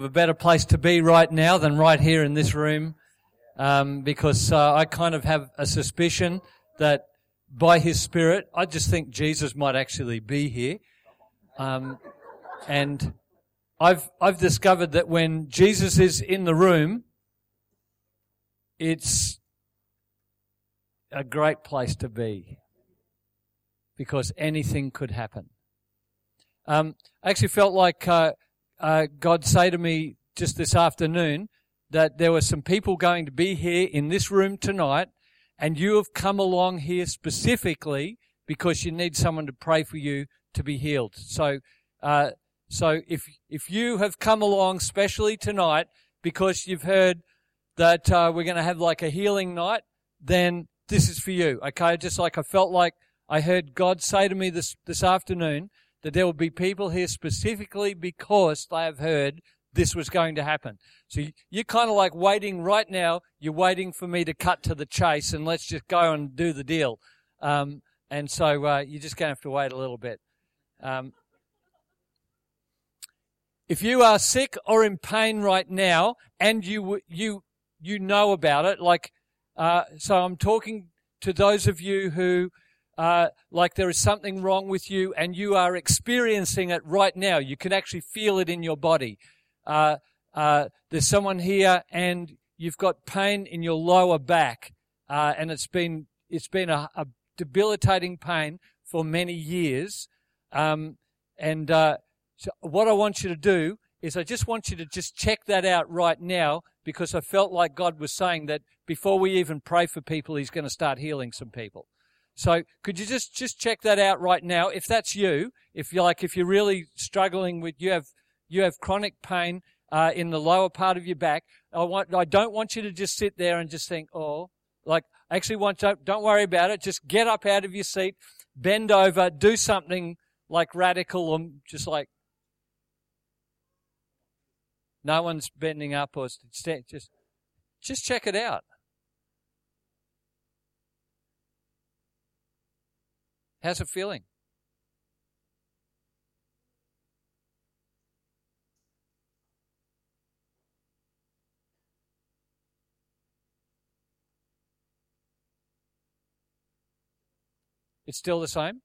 a better place to be right now than right here in this room um, because uh, I kind of have a suspicion that by His Spirit, I just think Jesus might actually be here. Um, and I've I've discovered that when Jesus is in the room, it's a great place to be because anything could happen. Um, I actually felt like uh, uh, God say to me just this afternoon that there were some people going to be here in this room tonight, and you have come along here specifically because you need someone to pray for you to be healed. So, uh, so if if you have come along specially tonight because you've heard that uh, we're going to have like a healing night, then this is for you. Okay, just like I felt like I heard God say to me this this afternoon that there will be people here specifically because they have heard this was going to happen. So you're kind of like waiting right now. You're waiting for me to cut to the chase and let's just go and do the deal. Um, and so uh, you're just going to have to wait a little bit. Um, if you are sick or in pain right now, and you you you know about it, like uh, so, I'm talking to those of you who uh, like there is something wrong with you and you are experiencing it right now. You can actually feel it in your body. Uh, uh, there's someone here and you've got pain in your lower back, uh, and it's been it's been a, a, debilitating pain for many years. Um, and uh, so what I want you to do is I just want you to just check that out right now because I felt like God was saying that before we even pray for people, He's going to start healing some people. So could you just, just check that out right now? If that's you, if you're like, if you're really struggling with, you have, you have chronic pain, uh, in the lower part of your back, I want, I don't want you to just sit there and just think, oh, like, actually want, don't, don't worry about it. Just get up out of your seat, bend over, do something like radical or just like, no one's bending up or just, just check it out. How's it feeling? It's still the same.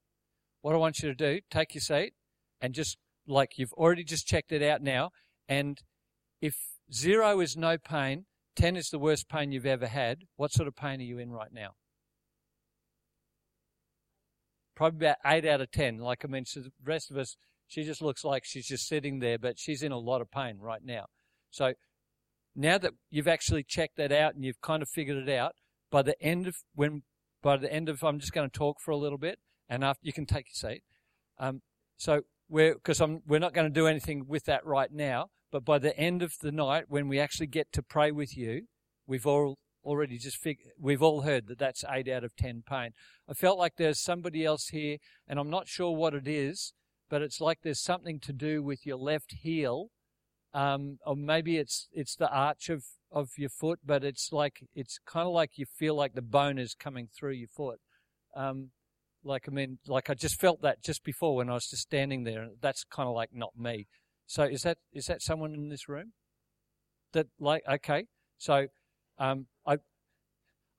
What I want you to do, take your seat and just like you've already just checked it out now. And if zero is no pain, 10 is the worst pain you've ever had, what sort of pain are you in right now? Probably about eight out of ten. Like I mentioned, the rest of us, she just looks like she's just sitting there, but she's in a lot of pain right now. So now that you've actually checked that out and you've kind of figured it out, by the end of when, by the end of, I'm just going to talk for a little bit, and after you can take your seat. Um, so we're because I'm we're not going to do anything with that right now, but by the end of the night, when we actually get to pray with you, we've all already just fig- we've all heard that that's 8 out of 10 pain. I felt like there's somebody else here and I'm not sure what it is, but it's like there's something to do with your left heel. Um, or maybe it's it's the arch of, of your foot, but it's like it's kind of like you feel like the bone is coming through your foot. Um, like I mean, like I just felt that just before when I was just standing there. That's kind of like not me. So is that is that someone in this room? That like okay. So um, I,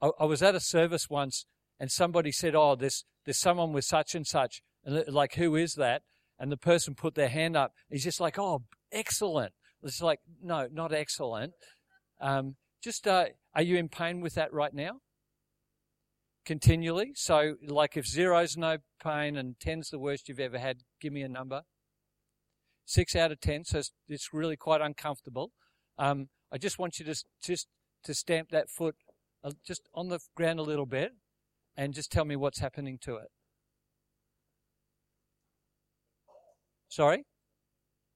I, I was at a service once and somebody said, "Oh, there's there's someone with such and such," and like, who is that? And the person put their hand up. He's just like, "Oh, excellent." It's like, no, not excellent. Um, just, uh, are you in pain with that right now? Continually. So, like, if zero's no pain and ten's the worst you've ever had, give me a number. Six out of ten. So it's, really quite uncomfortable. Um, I just want you to just to stamp that foot uh, just on the ground a little bit and just tell me what's happening to it. Sorry?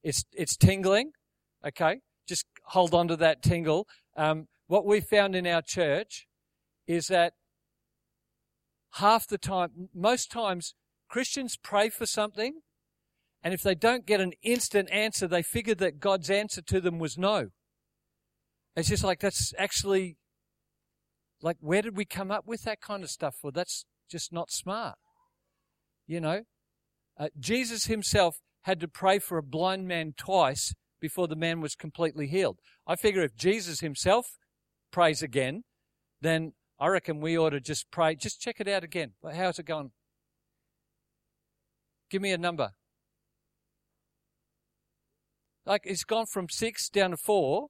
It's, it's tingling. Okay. Just hold on to that tingle. Um, what we found in our church is that half the time, most times, Christians pray for something, and if they don't get an instant answer, they figure that God's answer to them was no. It's just like that's actually like where did we come up with that kind of stuff for? That's just not smart. You know, uh, Jesus himself had to pray for a blind man twice before the man was completely healed. I figure if Jesus himself prays again, then I reckon we ought to just pray. Just check it out again. How's it going? Give me a number. Like it's gone from six down to four,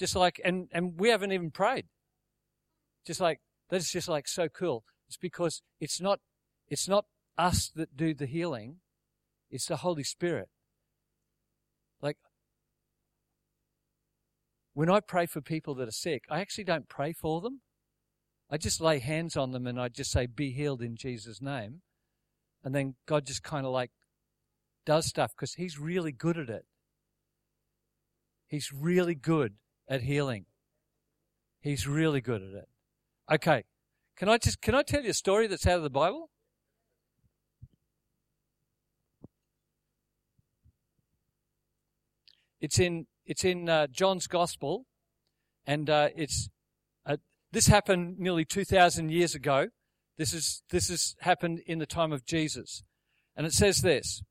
just like, and, and we haven't even prayed. Just like, that's just like so cool. It's because it's not, it's not us that do the healing. It's the Holy Spirit. Like, when I pray for people that are sick, I actually don't pray for them. I just lay hands on them and I just say, be healed in Jesus' name. And then God just kind of like does stuff because He's really good at it. He's really good at healing. He's really good at it. Okay. Can I just, can I tell you a story that's out of the Bible? It's in it's in uh, John's Gospel, and uh, it's uh, this happened nearly two thousand years ago. This is this has happened in the time of Jesus, and it says this.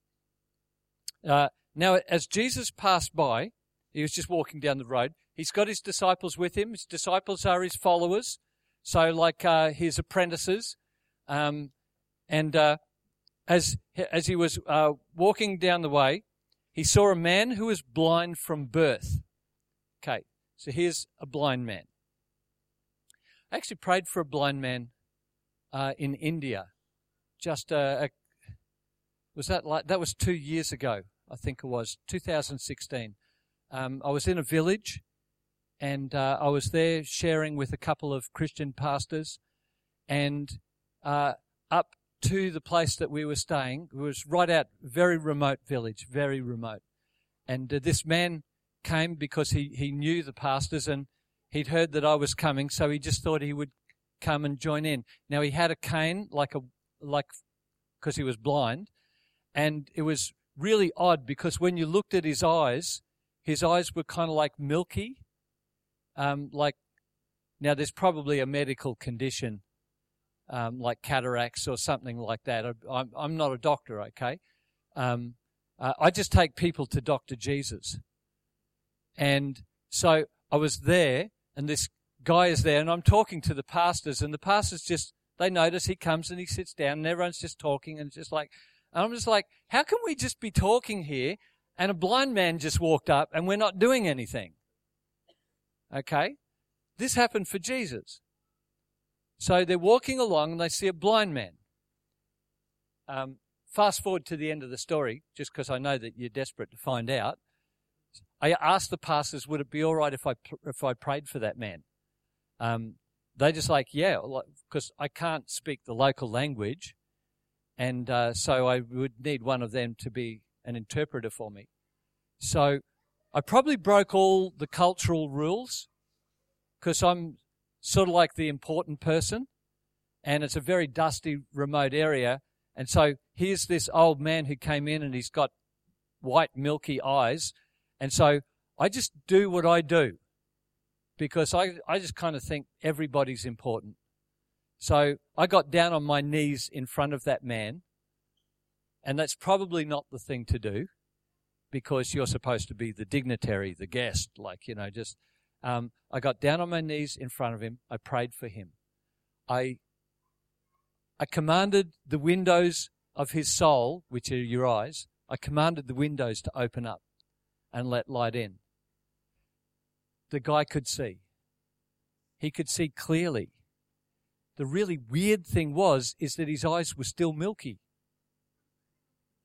Uh, now, as Jesus passed by, he was just walking down the road. He's got his disciples with him. His disciples are his followers, so like uh, his apprentices. Um, and uh, as as he was walking down the way, he saw a man who was blind from birth. Okay, so here's a blind man. I actually prayed for a blind man uh, in India. Just a, uh, a, was that like that was two years ago? I think it was 2016. Um, I was in a village, and uh, I was there sharing with a couple of Christian pastors, and uh, up to the place that we were staying. It was right out, very remote village, very remote. And uh, this man came because he, he knew the pastors and he'd heard that I was coming, so he just thought he would come and join in. Now he had a cane, like a, like, because he was blind, and it was really odd because when you looked at his eyes, his eyes were kind of like milky, um, like, now there's probably a medical condition um, like cataracts or something like that. I, am I'm not a doctor, okay? Um, uh, I just take people to Dr. Jesus. And so I was there, and this guy is there, and I'm talking to the pastors, and the pastors just, they notice he comes and he sits down, and everyone's just talking, and it's just like, and I'm just like, how can we just be talking here, and a blind man just walked up, and we're not doing anything? Okay? This happened for Jesus. So they're walking along and they see a blind man. Um, fast forward to the end of the story, just because I know that you're desperate to find out. I asked the pastors, would it be all right if I, if I prayed for that man? Um, they just like, yeah, because I can't speak the local language. And uh, so I would need one of them to be an interpreter for me. So I probably broke all the cultural rules because I'm sort of like the important person, and it's a very dusty, remote area. And so here's this old man who came in and he's got white, milky eyes. And so I just do what I do because I, I just kind of think everybody's important. So I got down on my knees in front of that man, and that's probably not the thing to do because you're supposed to be the dignitary, the guest, like, you know, just um, I got down on my knees in front of him. I prayed for him. I, I commanded the windows of his soul, which are your eyes, I commanded the windows to open up and let light in. The guy could see. He could see clearly. The really weird thing was, is that his eyes were still milky.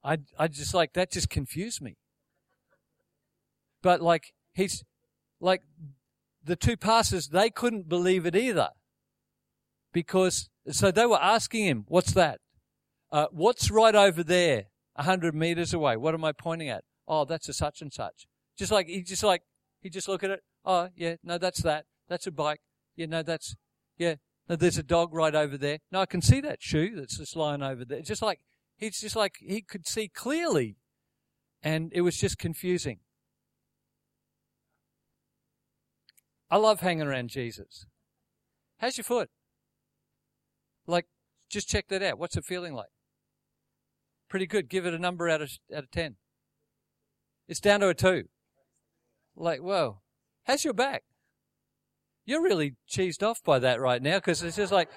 I, I just like, that just confused me. But like, he's, like, the two pastors, they couldn't believe it either. Because, so they were asking him, what's that? Uh, what's right over there, a hundred meters away? What am I pointing at? Oh, that's a such and such. Just like, he just like, he just look at it. Oh, yeah, no, that's that. That's a bike. Yeah, no, that's, yeah, no, there's a dog right over there. No, I can see that shoe that's just lying over there. just like, he's just like, he could see clearly. And it was just confusing. I love hanging around Jesus. How's your foot? Like, just check that out. What's it feeling like? Pretty good. Give it a number out of out of ten. It's down to a two. Like, whoa, how's your back? You're really cheesed off by that right now because it's just like,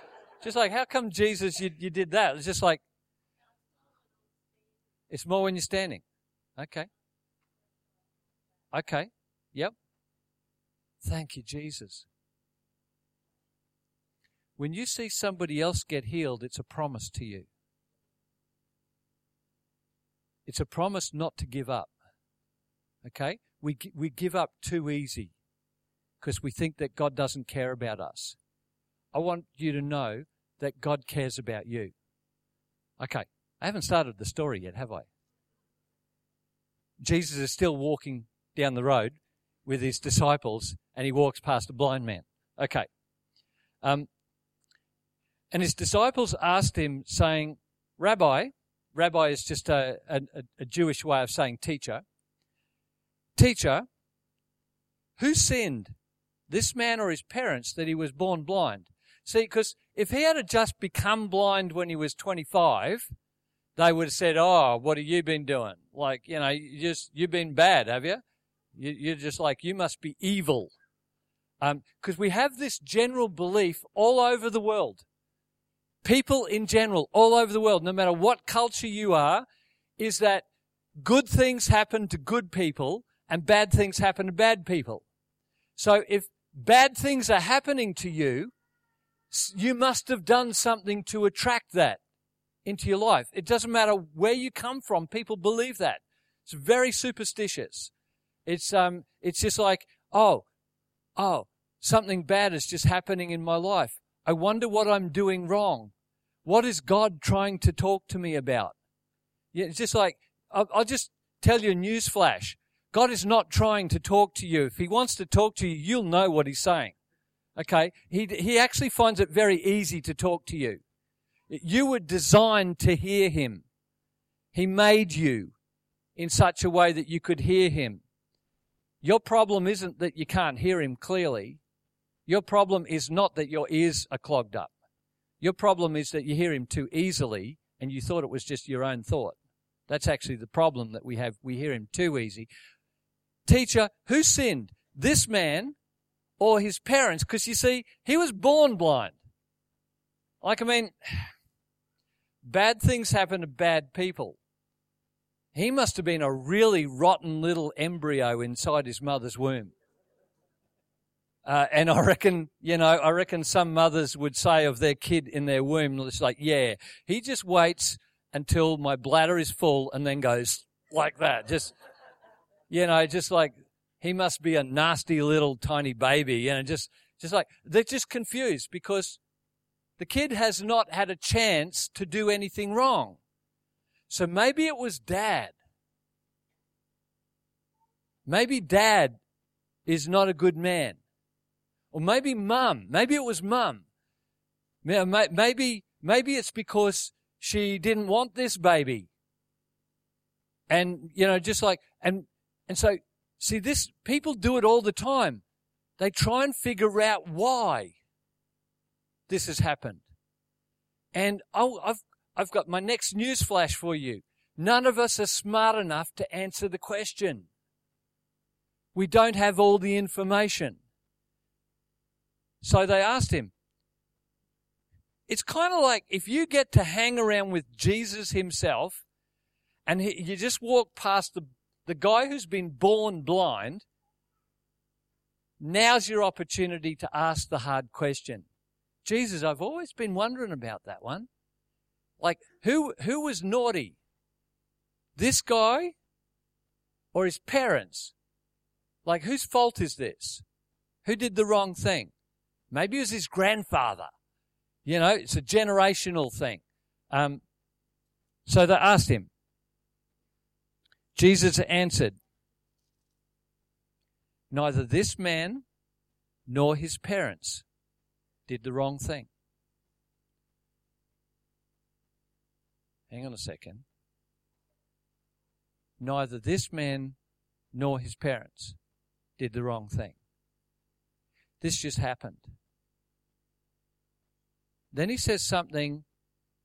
just like, how come Jesus you, you did that? It's just like, it's more when you're standing. Okay. Okay. Yep. Thank you, Jesus. When you see somebody else get healed, it's a promise to you. It's a promise not to give up. Okay? We, we give up too easy because we think that God doesn't care about us. I want you to know that God cares about you. Okay. I haven't started the story yet, have I? Jesus is still walking down the road with his disciples and he walks past a blind man. Okay. Um, and his disciples asked him, saying, Rabbi, rabbi is just a, a, a Jewish way of saying teacher. Teacher, who sinned, this man or his parents, that he was born blind? See, because if he had just become blind when he was 25, they would have said, "Oh, what have you been doing? Like, you know, you just you've been bad, have you? You are just like you must be evil." Because um, we have this general belief all over the world people in general, all over the world, no matter what culture you are, is that good things happen to good people and bad things happen to bad people. So if bad things are happening to you, you must have done something to attract that into your life. It doesn't matter where you come from, people believe that. It's very superstitious. It's um it's just like, oh, oh, something bad is just happening in my life. I wonder what I'm doing wrong. What is God trying to talk to me about? Yeah, it's just like, I'll, I'll just tell you a news flash. God is not trying to talk to you. If He wants to talk to you, you'll know what He's saying. Okay? He, he actually finds it very easy to talk to you. You were designed to hear Him. He made you in such a way that you could hear Him. Your problem isn't that you can't hear Him clearly. Your problem is not that your ears are clogged up. Your problem is that you hear him too easily and you thought it was just your own thought. That's actually the problem that we have. We hear him too easy. Teacher, who sinned? This man or his parents? Because you see, he was born blind. Like, I mean, bad things happen to bad people. He must have been a really rotten little embryo inside his mother's womb. Uh, and I reckon, you know, I reckon some mothers would say of their kid in their womb, it's like, yeah, he just waits until my bladder is full and then goes like that. Just, you know, just like he must be a nasty little tiny baby, you know, just, just like they're just confused because the kid has not had a chance to do anything wrong. So maybe it was dad. Maybe dad is not a good man. Or maybe mum. Maybe it was mum. Maybe, maybe it's because she didn't want this baby. And, you know, just like, and, and so, see this, people do it all the time. They try and figure out why this has happened. And oh, I've, I've got my next news flash for you. None of us are smart enough to answer the question. We don't have all the information. So they asked him. It's kind of like if you get to hang around with Jesus himself and he, you just walk past the, the guy who's been born blind, now's your opportunity to ask the hard question. Jesus, I've always been wondering about that one. Like, who, who was naughty? This guy or his parents? Like, whose fault is this? Who did the wrong thing? Maybe it was his grandfather. You know, it's a generational thing. Um, so they asked him. Jesus answered, Neither this man nor his parents did the wrong thing. hang on a second, neither this man nor his parents did the wrong thing. This just happened. Then he says something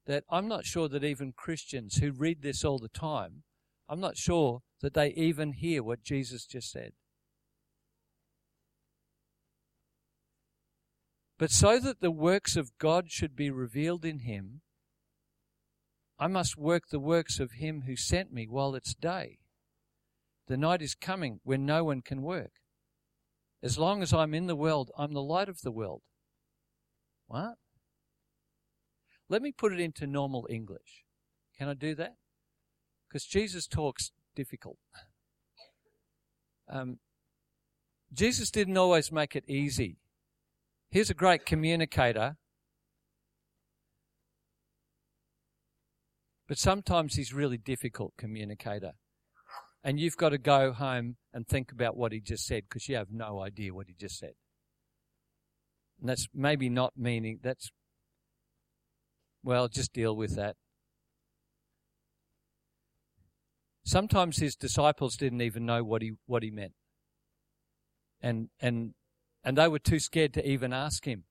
that I'm not sure that even Christians who read this all the time, I'm not sure that they even hear what Jesus just said. But so that the works of God should be revealed in him, I must work the works of him who sent me while it's day. The night is coming when no one can work. As long as I'm in the world, I'm the light of the world. What? Let me put it into normal English. Can I do that? Because Jesus talks difficult. Um, Jesus didn't always make it easy. He's a great communicator, but sometimes he's really difficult communicator. And you've got to go home and think about what he just said because you have no idea what he just said. And that's maybe not meaning, that's, well, just deal with that. Sometimes his disciples didn't even know what he, what he meant. And, and, and they were too scared to even ask him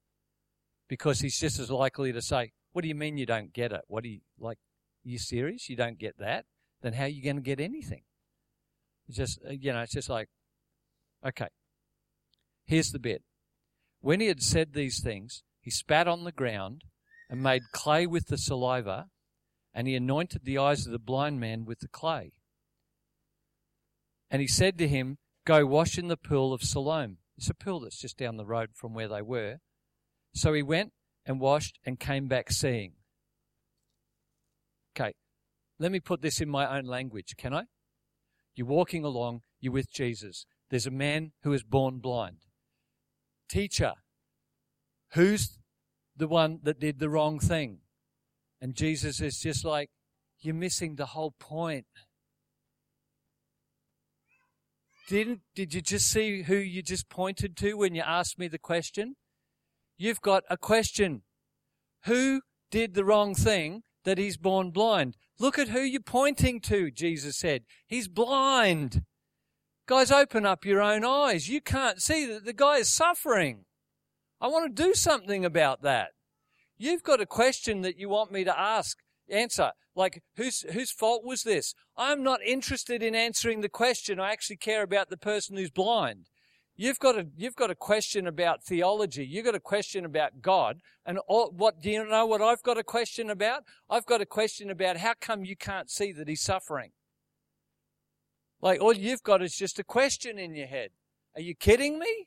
because he's just as likely to say, What do you mean you don't get it? What do you, like, you serious? You don't get that? Then how are you going to get anything? It's just, uh, you know, it's just like, okay. Here's the bit. When he had said these things, he spat on the ground and made clay with the saliva, and he anointed the eyes of the blind man with the clay. And he said to him, Go wash in the pool of Siloam. It's a pool that's just down the road from where they were. So he went and washed and came back seeing. Okay, let me put this in my own language, can I? You're walking along, you're with Jesus. There's a man who is born blind. Teacher, who's the one that did the wrong thing? And Jesus is just like, You're missing the whole point. Didn't, did you just see who you just pointed to when you asked me the question? You've got a question. Who did the wrong thing that he's born blind? Look at who you're pointing to, Jesus said. He's blind. Guys, open up your own eyes. You can't see that the guy is suffering. I want to do something about that. You've got a question that you want me to ask, answer. Like, whose, whose fault was this? I'm not interested in answering the question. I actually care about the person who's blind. You've got a, you've got a question about theology. You've got a question about God. And all, what, do you know what I've got a question about? I've got a question about how come you can't see that he's suffering? Like, all you've got is just a question in your head. Are you kidding me?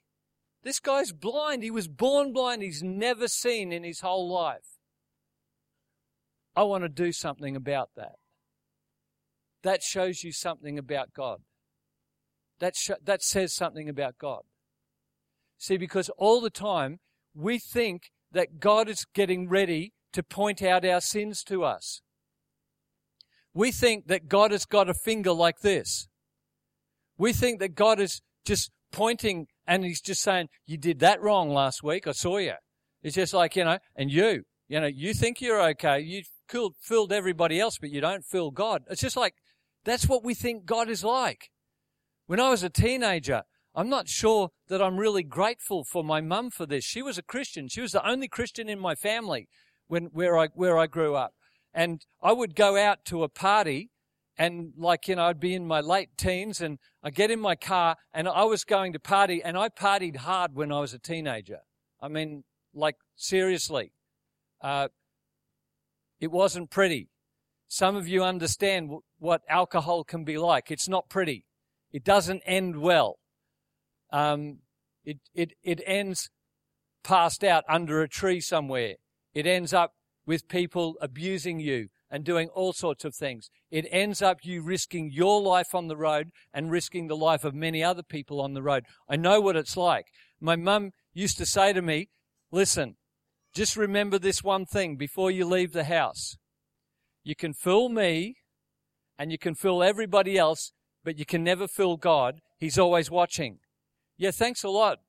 This guy's blind. He was born blind. He's never seen in his whole life. I want to do something about that. That shows you something about God. That, sh- that says something about God. See, because all the time we think that God is getting ready to point out our sins to us. We think that God has got a finger like this. We think that God is just pointing and he's just saying, you did that wrong last week. I saw you. It's just like, you know, and you, you know, you think you're okay. You've fooled everybody else, but you don't fool God. It's just like, that's what we think God is like. When I was a teenager, I'm not sure that I'm really grateful for my mum for this. She was a Christian. She was the only Christian in my family when where I where I grew up. And I would go out to a party and like, you know, I'd be in my late teens and I get in my car and I was going to party and I partied hard when I was a teenager. I mean, like seriously. Uh, it wasn't pretty. Some of you understand w- what alcohol can be like. It's not pretty. It doesn't end well. Um, it, it, it ends passed out under a tree somewhere. It ends up with people abusing you and doing all sorts of things. It ends up you risking your life on the road and risking the life of many other people on the road. I know what it's like. My mum used to say to me, listen, just remember this one thing before you leave the house. You can fool me and you can fool everybody else, but you can never fool God. He's always watching. Yeah, thanks a lot.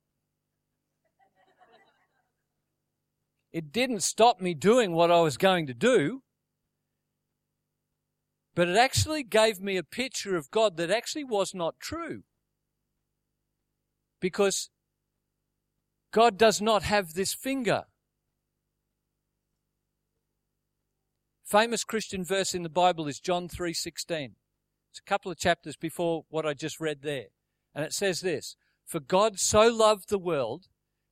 It didn't stop me doing what I was going to do, but it actually gave me a picture of God that actually was not true. Because God does not have this finger. Famous Christian verse in the Bible is John 3:16. It's a couple of chapters before what I just read there. And it says this For God so loved the world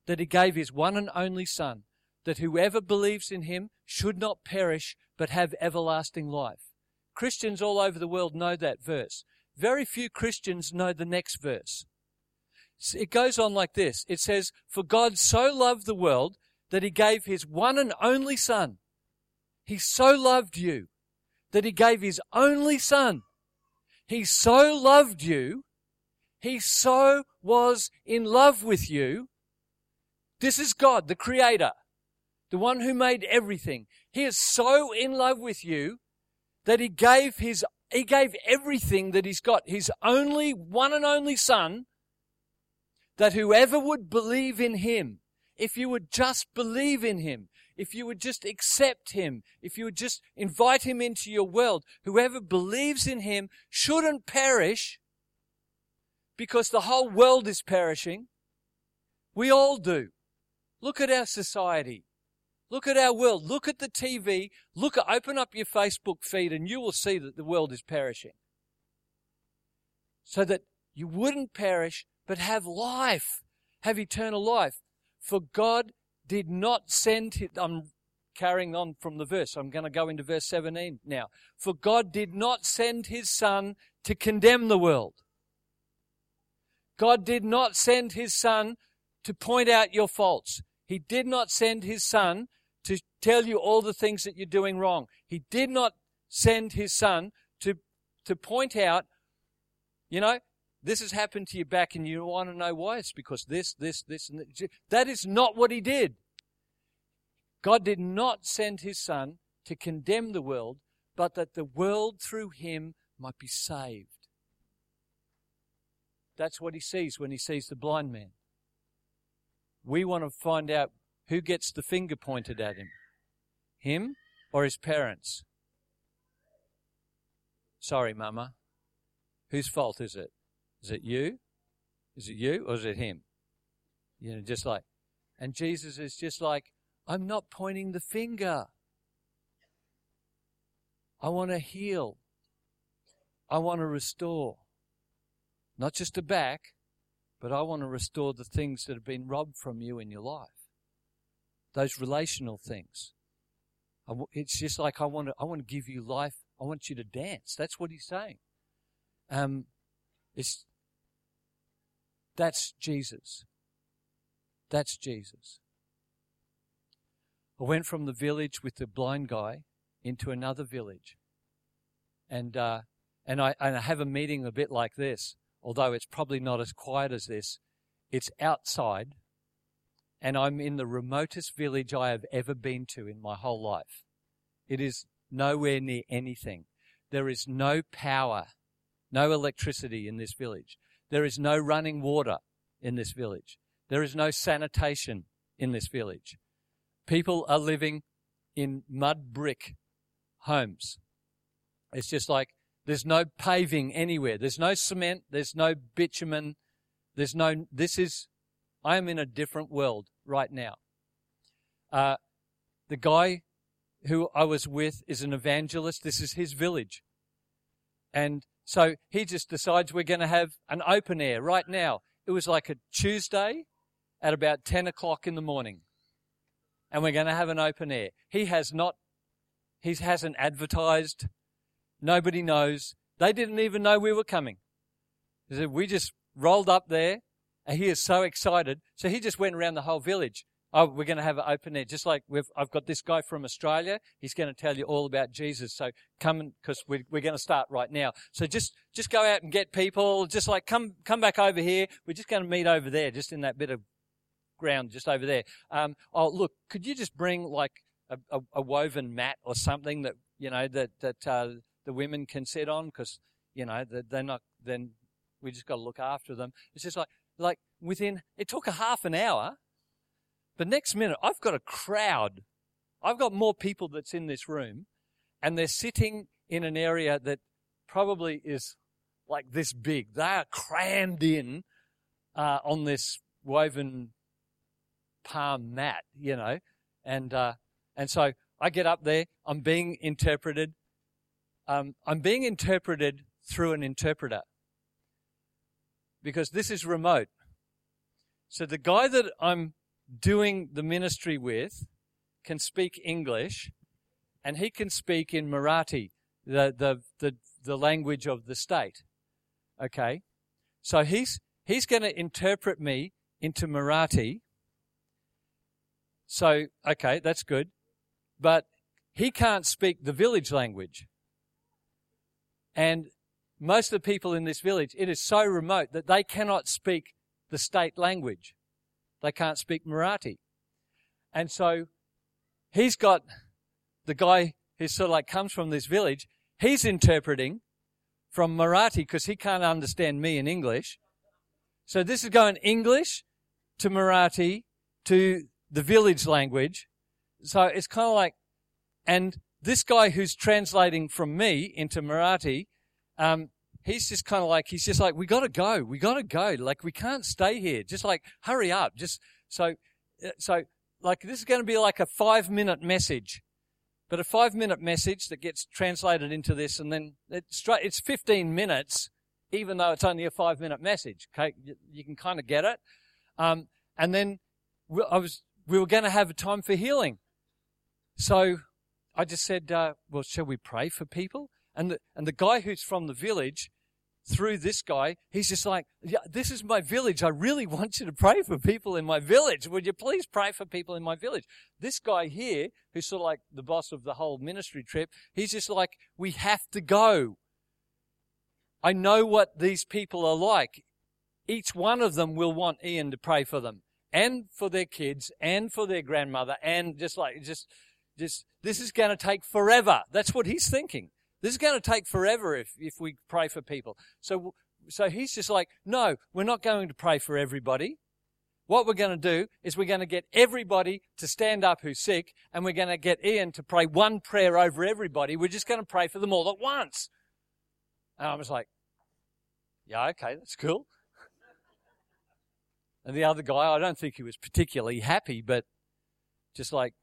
that he gave his one and only Son, that whoever believes in him should not perish but have everlasting life. Christians all over the world know that verse. Very few Christians know the next verse. It goes on like this. It says, For God so loved the world that he gave his one and only Son. He so loved you that he gave his only Son. He so loved you. He so was in love with you. This is God, the Creator, the one who made everything. He is so in love with you that he gave his he gave everything that he's got, his only one and only son, that whoever would believe in him, if you would just believe in him, if you would just accept him, if you would just invite him into your world, whoever believes in him shouldn't perish because the whole world is perishing. We all do. Look at our society. Look at our world. Look at the TV. Look at, open up your Facebook feed and you will see that the world is perishing. So that you wouldn't perish, but have life, have eternal life. For God did not send his, I'm carrying on from the verse. I'm going to go into verse 17 now. For God did not send his son to condemn the world. God did not send his son to point out your faults. He did not send his son to tell you all the things that you're doing wrong. He did not send his son to, to point out, you know, this has happened to you back and you want to know why. It's because this, this, this, and that. That is not what he did. God did not send his son to condemn the world, but that the world through him might be saved. That's what he sees when he sees the blind man. We want to find out who gets the finger pointed at him him or his parents. Sorry, Mama. Whose fault is it? Is it you? Is it you or is it him? You know, just like, and Jesus is just like, I'm not pointing the finger. I want to heal. I want to restore. Not just the back, but I want to restore the things that have been robbed from you in your life. Those relational things. It's just like I want to, I want to give you life. I want you to dance. That's what he's saying. Um, it's, that's Jesus. That's Jesus. I went from the village with the blind guy into another village. And, uh, and I, and I have a meeting a bit like this although it's probably not as quiet as this, it's outside, and I'm in the remotest village I have ever been to in my whole life. It is nowhere near anything. There is no power, no electricity in this village. There is no running water in this village. There is no sanitation in this village. People are living in mud brick homes. It's just like there's no paving anywhere. There's no cement. There's no bitumen. There's no, this is, I am in a different world right now. Uh, the guy who I was with is an evangelist. This is his village. And so he just decides we're going to have an open air right now. It was like a Tuesday at about 10 o'clock in the morning. And we're going to have an open air. He has not, he hasn't advertised Nobody knows. They didn't even know we were coming. We just rolled up there, and he is so excited. So he just went around the whole village. Oh, we're going to have an open air, just like I've got this guy from Australia. He's going to tell you all about Jesus. So come, because we're, we're going to start right now. So just, just go out and get people. Just like come, come back over here. We're just going to meet over there, just in that bit of ground, just over there. Um, oh, look, could you just bring like a, a, a woven mat or something that you know that that uh, the women can sit on because you know they're not. Then we just got to look after them. It's just like like within it took a half an hour, but next minute I've got a crowd. I've got more people that's in this room, and they're sitting in an area that probably is like this big. They are crammed in uh, on this woven palm mat, you know, and uh, and so I get up there. I'm being interpreted um, I'm being interpreted through an interpreter because this is remote. So the guy that I'm doing the ministry with can speak English and he can speak in Marathi, the, the, the, the language of the state. Okay? So he's, he's going to interpret me into Marathi. So, okay, that's good. But he can't speak the village language. And most of the people in this village, it is so remote that they cannot speak the state language. They can't speak Marathi. And so he's got the guy who sort of like comes from this village, he's interpreting from Marathi because he can't understand me in English. So this is going English to Marathi to the village language. So it's kind of like, and this guy who's translating from me into Marathi, um, he's just kind of like, he's just like, we got to go. We got to go. Like, we can't stay here. Just like, hurry up. Just so, uh, so like, this is going to be like a five minute message, but a five minute message that gets translated into this and then it's, it's 15 minutes, even though it's only a five minute message. Okay. You, you can kind of get it. Um, and then I was, we were going to have a time for healing. So I just said, uh, well, shall we pray for people? And the, and the guy who's from the village, through this guy, he's just like, yeah, this is my village. I really want you to pray for people in my village. Would you please pray for people in my village? This guy here, who's sort of like the boss of the whole ministry trip, he's just like, we have to go. I know what these people are like. Each one of them will want Ian to pray for them and for their kids and for their grandmother and just like, just, just, this is going to take forever. That's what he's thinking. This is going to take forever if, if we pray for people. So, so he's just like, no, we're not going to pray for everybody. What we're going to do is we're going to get everybody to stand up who's sick and we're going to get Ian to pray one prayer over everybody. We're just going to pray for them all at once. And I was like, yeah, okay, that's cool. And the other guy, I don't think he was particularly happy, but just like,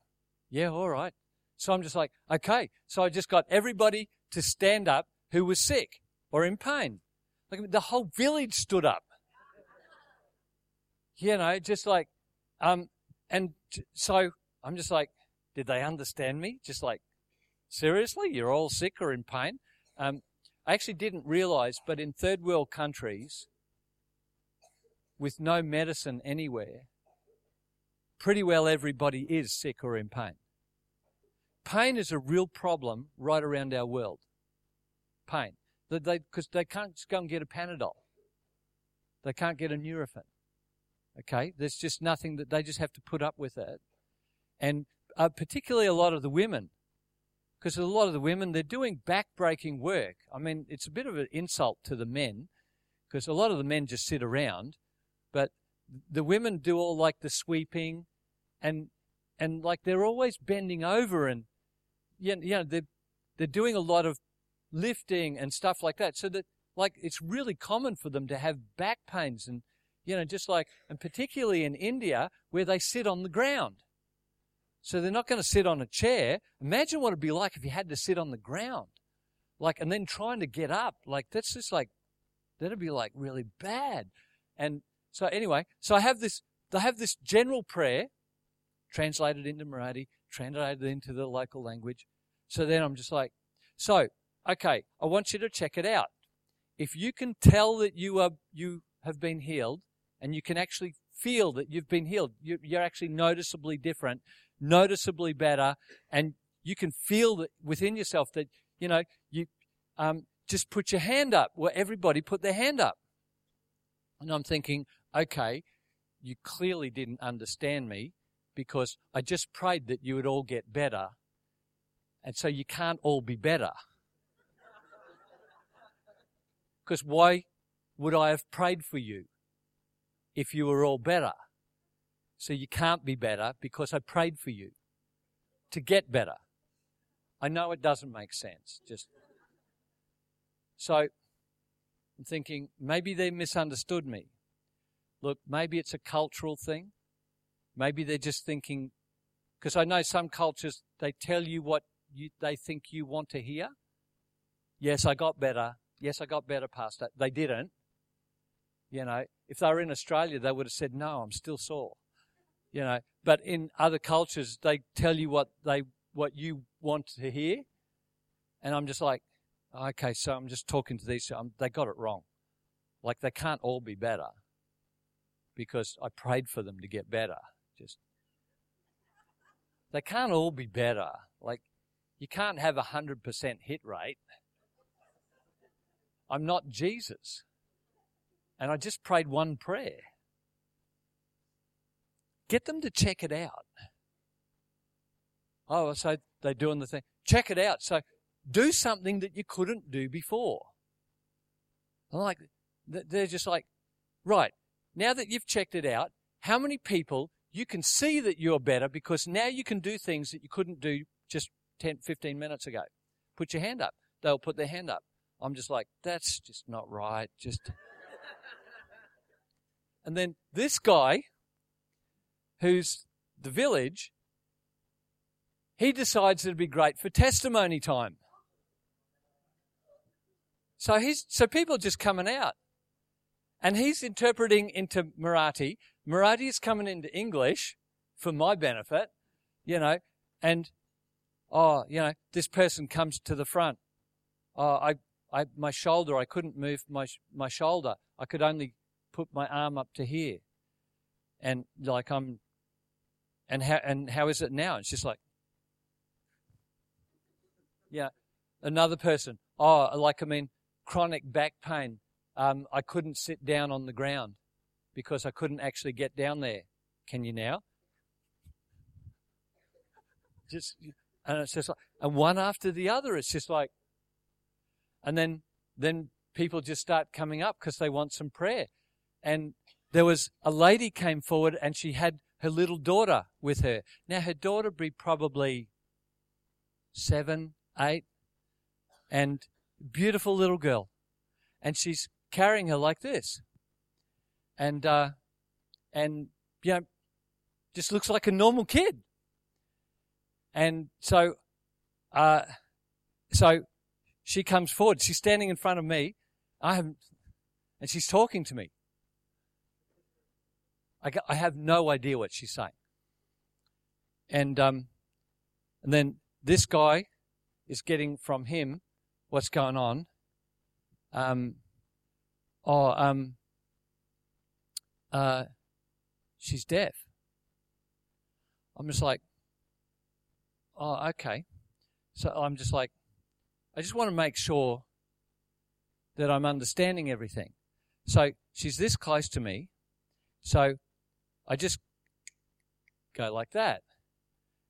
yeah, all right. So I'm just like, okay. So I just got everybody to stand up who was sick or in pain. Like the whole village stood up. You know, just like, um, and so I'm just like, did they understand me? Just like, seriously, you're all sick or in pain? Um, I actually didn't realize, but in third world countries, with no medicine anywhere, pretty well everybody is sick or in pain. Pain is a real problem right around our world. Pain. Because they, they can't just go and get a Panadol. They can't get a Nurofen. Okay? There's just nothing that they just have to put up with it. And uh, particularly a lot of the women, because a lot of the women, they're doing back-breaking work. I mean, it's a bit of an insult to the men, because a lot of the men just sit around, but the women do all like the sweeping and and like they're always bending over and you know, they're, they're doing a lot of lifting and stuff like that. So that, like, it's really common for them to have back pains and, you know, just like, and particularly in India where they sit on the ground. So they're not going to sit on a chair. Imagine what it'd be like if you had to sit on the ground. Like, and then trying to get up. Like, that's just like, that'd be like really bad. And so anyway, so I have this, I have this general prayer translated into Marathi, translated into the local language. So then I'm just like, so, okay, I want you to check it out. If you can tell that you are, you have been healed and you can actually feel that you've been healed, you're actually noticeably different, noticeably better, and you can feel that within yourself that, you know, you, um, just put your hand up. Well, everybody put their hand up. And I'm thinking, okay, you clearly didn't understand me because I just prayed that you would all get better and so you can't all be better. Because why would I have prayed for you if you were all better? So you can't be better because I prayed for you to get better. I know it doesn't make sense. Just so I'm thinking maybe they misunderstood me. Look, maybe it's a cultural thing. Maybe they're just thinking because I know some cultures they tell you what you, they think you want to hear. Yes, I got better. Yes, I got better past that. They didn't. You know, if they were in Australia, they would have said, no, I'm still sore. you know. But in other cultures, they tell you what they what you want to hear, and I'm just like, okay, so I'm just talking to these. Um, they got it wrong. Like they can't all be better because I prayed for them to get better. Just they can't all be better. Like you can't have a hundred percent hit rate. I'm not Jesus. And I just prayed one prayer. Get them to check it out. Oh, so they're doing the thing. Check it out. So do something that you couldn't do before. I'm like, they're just like, right, now that you've checked it out, how many people you can see that you're better because now you can do things that you couldn't do just 10, 15 minutes ago? Put your hand up. They'll put their hand up. I'm just like, that's just not right. Just. and then this guy, who's the village, he decides it'd be great for testimony time. So he's, so people are just coming out. And he's interpreting into Marathi. Marathi is coming into English for my benefit, you know, and, oh, you know, this person comes to the front. Oh, I, I, my shoulder, I couldn't move my, my shoulder. I could only put my arm up to here. And like I'm, and how, and how is it now? It's just like, yeah, another person. Oh, like, I mean, chronic back pain. Um, I couldn't sit down on the ground because I couldn't actually get down there. Can you now? Just, and it's just like, and one after the other, it's just like, and then, then people just start coming up because they want some prayer. And there was a lady came forward and she had her little daughter with her. Now her daughter be probably seven, eight, and beautiful little girl. And she's carrying her like this. And, uh, and, you know, just looks like a normal kid. And so, uh, so she comes forward. She's standing in front of me. I haven't, and she's talking to me. I, I have no idea what she's saying. And, um, and then this guy is getting from him what's going on. Um, oh, um, uh, she's deaf. I'm just like, oh, okay. So I'm just like, I just want to make sure that I'm understanding everything. So she's this close to me. So I just go like that.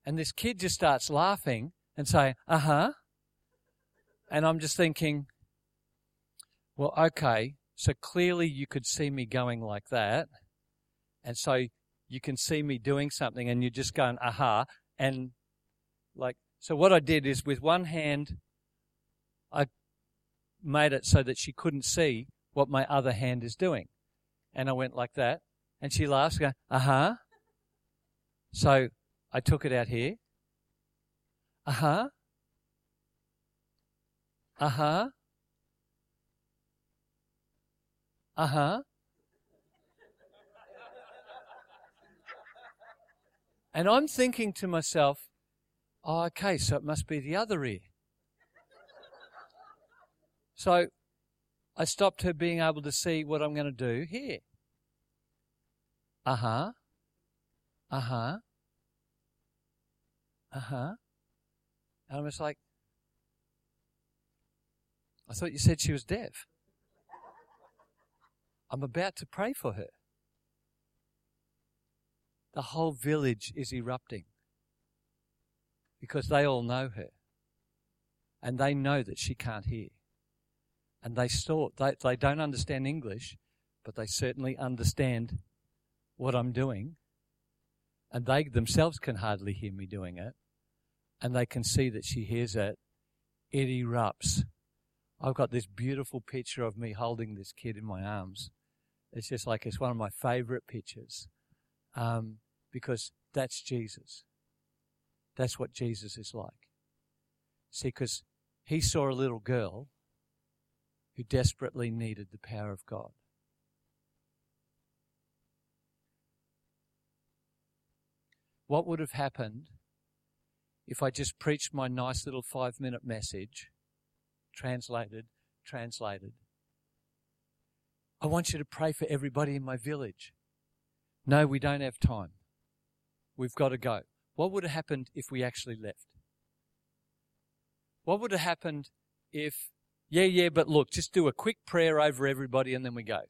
And this kid just starts laughing and saying, uh huh. And I'm just thinking, well, okay, so clearly you could see me going like that. And so you can see me doing something and you're just going, aha. And like, so what I did is with one hand, I made it so that she couldn't see what my other hand is doing. And I went like that. And she laughs, going, huh. So I took it out here. Uh huh. Uh huh. Uh huh. And I'm thinking to myself, oh, okay, so it must be the other ear. So I stopped her being able to see what I'm going to do here. Uh huh. Uh huh. Uh huh. And I was like, I thought you said she was deaf. I'm about to pray for her. The whole village is erupting because they all know her and they know that she can't hear. And they saw, they, they don't understand English, but they certainly understand what I'm doing. And they themselves can hardly hear me doing it. And they can see that she hears it. It erupts. I've got this beautiful picture of me holding this kid in my arms. It's just like it's one of my favorite pictures um, because that's Jesus. That's what Jesus is like. See, because he saw a little girl who desperately needed the power of God. what would have happened if I just preached my nice little five minute message, translated, translated. I want you to pray for everybody in my village. No, we don't have time. We've got to go. What would have happened if we actually left? What would have happened if, yeah, yeah, but look, just do a quick prayer over everybody and then we go.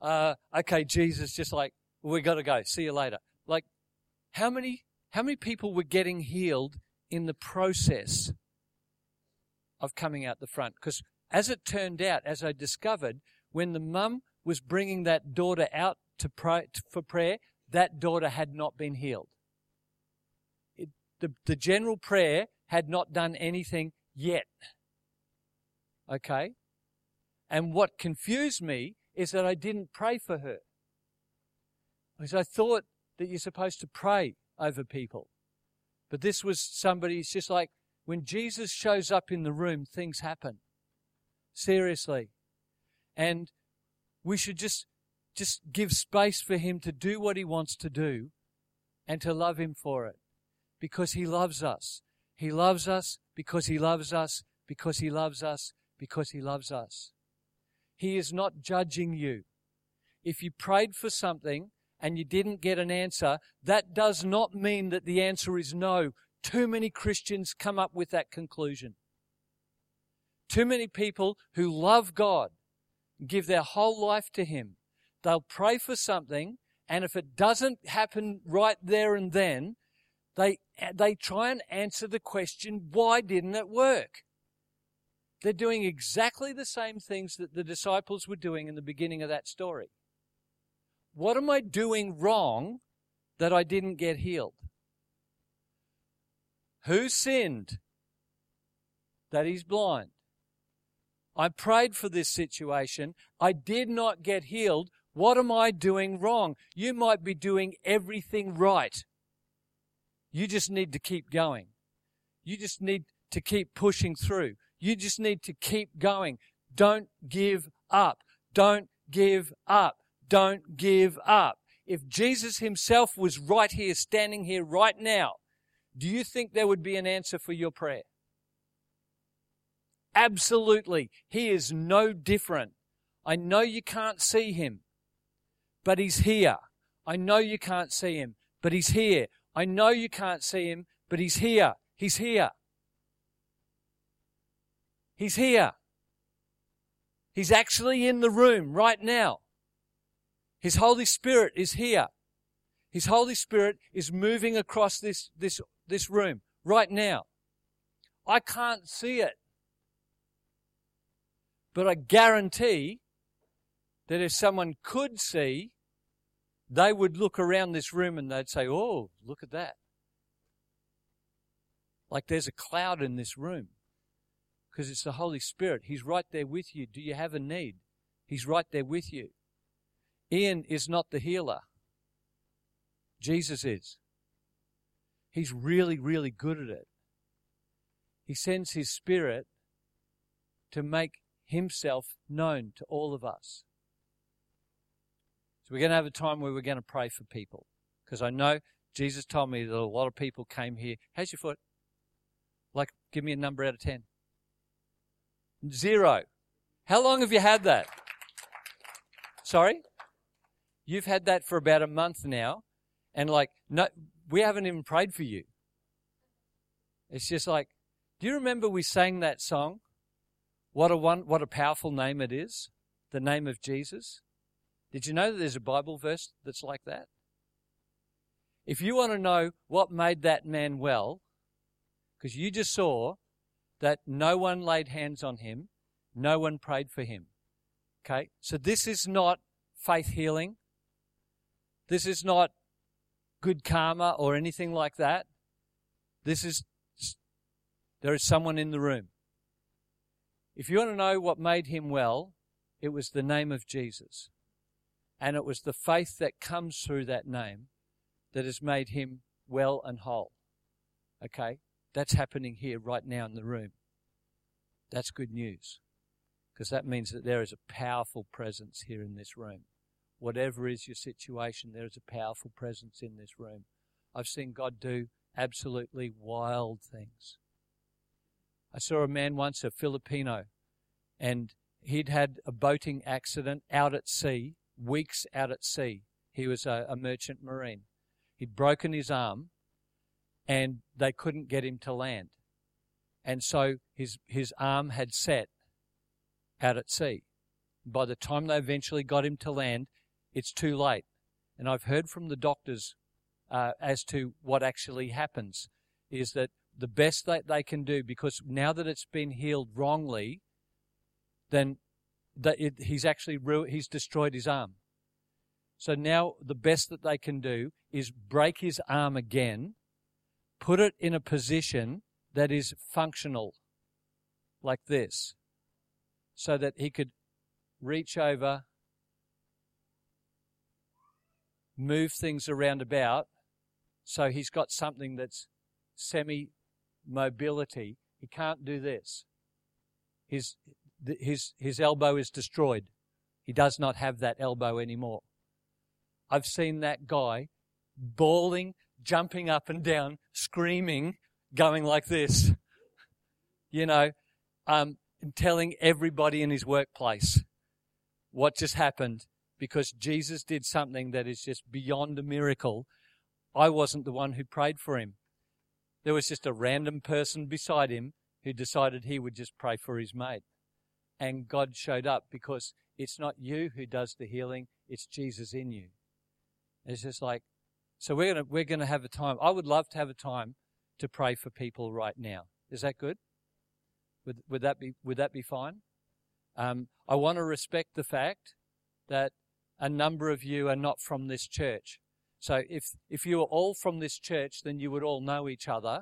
Uh, okay, Jesus, just like, we got to go. See you later. Like, how many, how many people were getting healed in the process of coming out the front? Because as it turned out, as I discovered, when the mum was bringing that daughter out to pray, for prayer, that daughter had not been healed. It, the, the general prayer had not done anything yet. Okay? And what confused me is that I didn't pray for her. Because I thought that you're supposed to pray over people. But this was somebody, it's just like when Jesus shows up in the room, things happen. Seriously. And we should just, just give space for him to do what he wants to do and to love him for it. Because he loves us. He loves us because he loves us, because he loves us, because he loves us. He is not judging you. If you prayed for something and you didn't get an answer, that does not mean that the answer is no. Too many Christians come up with that conclusion. Too many people who love God give their whole life to Him. They'll pray for something, and if it doesn't happen right there and then, they, they try and answer the question, why didn't it work? They're doing exactly the same things that the disciples were doing in the beginning of that story. What am I doing wrong that I didn't get healed? Who sinned that he's blind? I prayed for this situation. I did not get healed. What am I doing wrong? You might be doing everything right. You just need to keep going. You just need to keep pushing through. You just need to keep going. Don't give up. Don't give up. Don't give up. If Jesus himself was right here, standing here right now, do you think there would be an answer for your prayer? Absolutely. He is no different. I know you can't see him, but he's here. I know you can't see him, but he's here. I know you can't see him, but he's here. He's here. He's here. He's actually in the room right now. His Holy Spirit is here. His Holy Spirit is moving across this, this, this room right now. I can't see it. But I guarantee that if someone could see, they would look around this room and they'd say, Oh, look at that. Like there's a cloud in this room because it's the Holy Spirit. He's right there with you. Do you have a need? He's right there with you. Ian is not the healer, Jesus is. He's really, really good at it. He sends His Spirit to make Himself known to all of us. So we're going to have a time where we're going to pray for people. Because I know Jesus told me that a lot of people came here. How's your foot? Like, give me a number out of 10. Zero. How long have you had that? Sorry? You've had that for about a month now. And like, no, we haven't even prayed for you. It's just like, do you remember we sang that song? What a one, what a powerful name it is. The name of Jesus. Did you know that there's a Bible verse that's like that? If you want to know what made that man well, because you just saw that no one laid hands on him, no one prayed for him. Okay? So this is not faith healing. This is not good karma or anything like that. This is, there is someone in the room. If you want to know what made him well, it was the name of Jesus. And it was the faith that comes through that name that has made him well and whole. Okay? That's happening here right now in the room. That's good news. Because that means that there is a powerful presence here in this room. Whatever is your situation, there is a powerful presence in this room. I've seen God do absolutely wild things. I saw a man once, a Filipino, and he'd had a boating accident out at sea, weeks out at sea. He was a, a merchant marine. He'd broken his arm, and they couldn't get him to land. And so his, his arm had set out at sea. By the time they eventually got him to land, it's too late. And I've heard from the doctors uh, as to what actually happens is that the best that they can do, because now that it's been healed wrongly, then that it, he's actually he's destroyed his arm. So now the best that they can do is break his arm again, put it in a position that is functional, like this, so that he could reach over, move things around about, so he's got something that's semi mobility. He can't do this. His, his, his elbow is destroyed. He does not have that elbow anymore. I've seen that guy bawling, jumping up and down, screaming, going like this. You know, um, telling everybody in his workplace what just happened because Jesus did something that is just beyond a miracle. I wasn't the one who prayed for him. There was just a random person beside him who decided he would just pray for his mate. And God showed up because it's not you who does the healing, it's Jesus in you. It's just like, so we're gonna we're gonna have a time. I would love to have a time to pray for people right now. Is that good? Would would that be would that be fine? Um, I want to respect the fact that a number of you are not from this church. So if, if you were all from this church, then you would all know each other.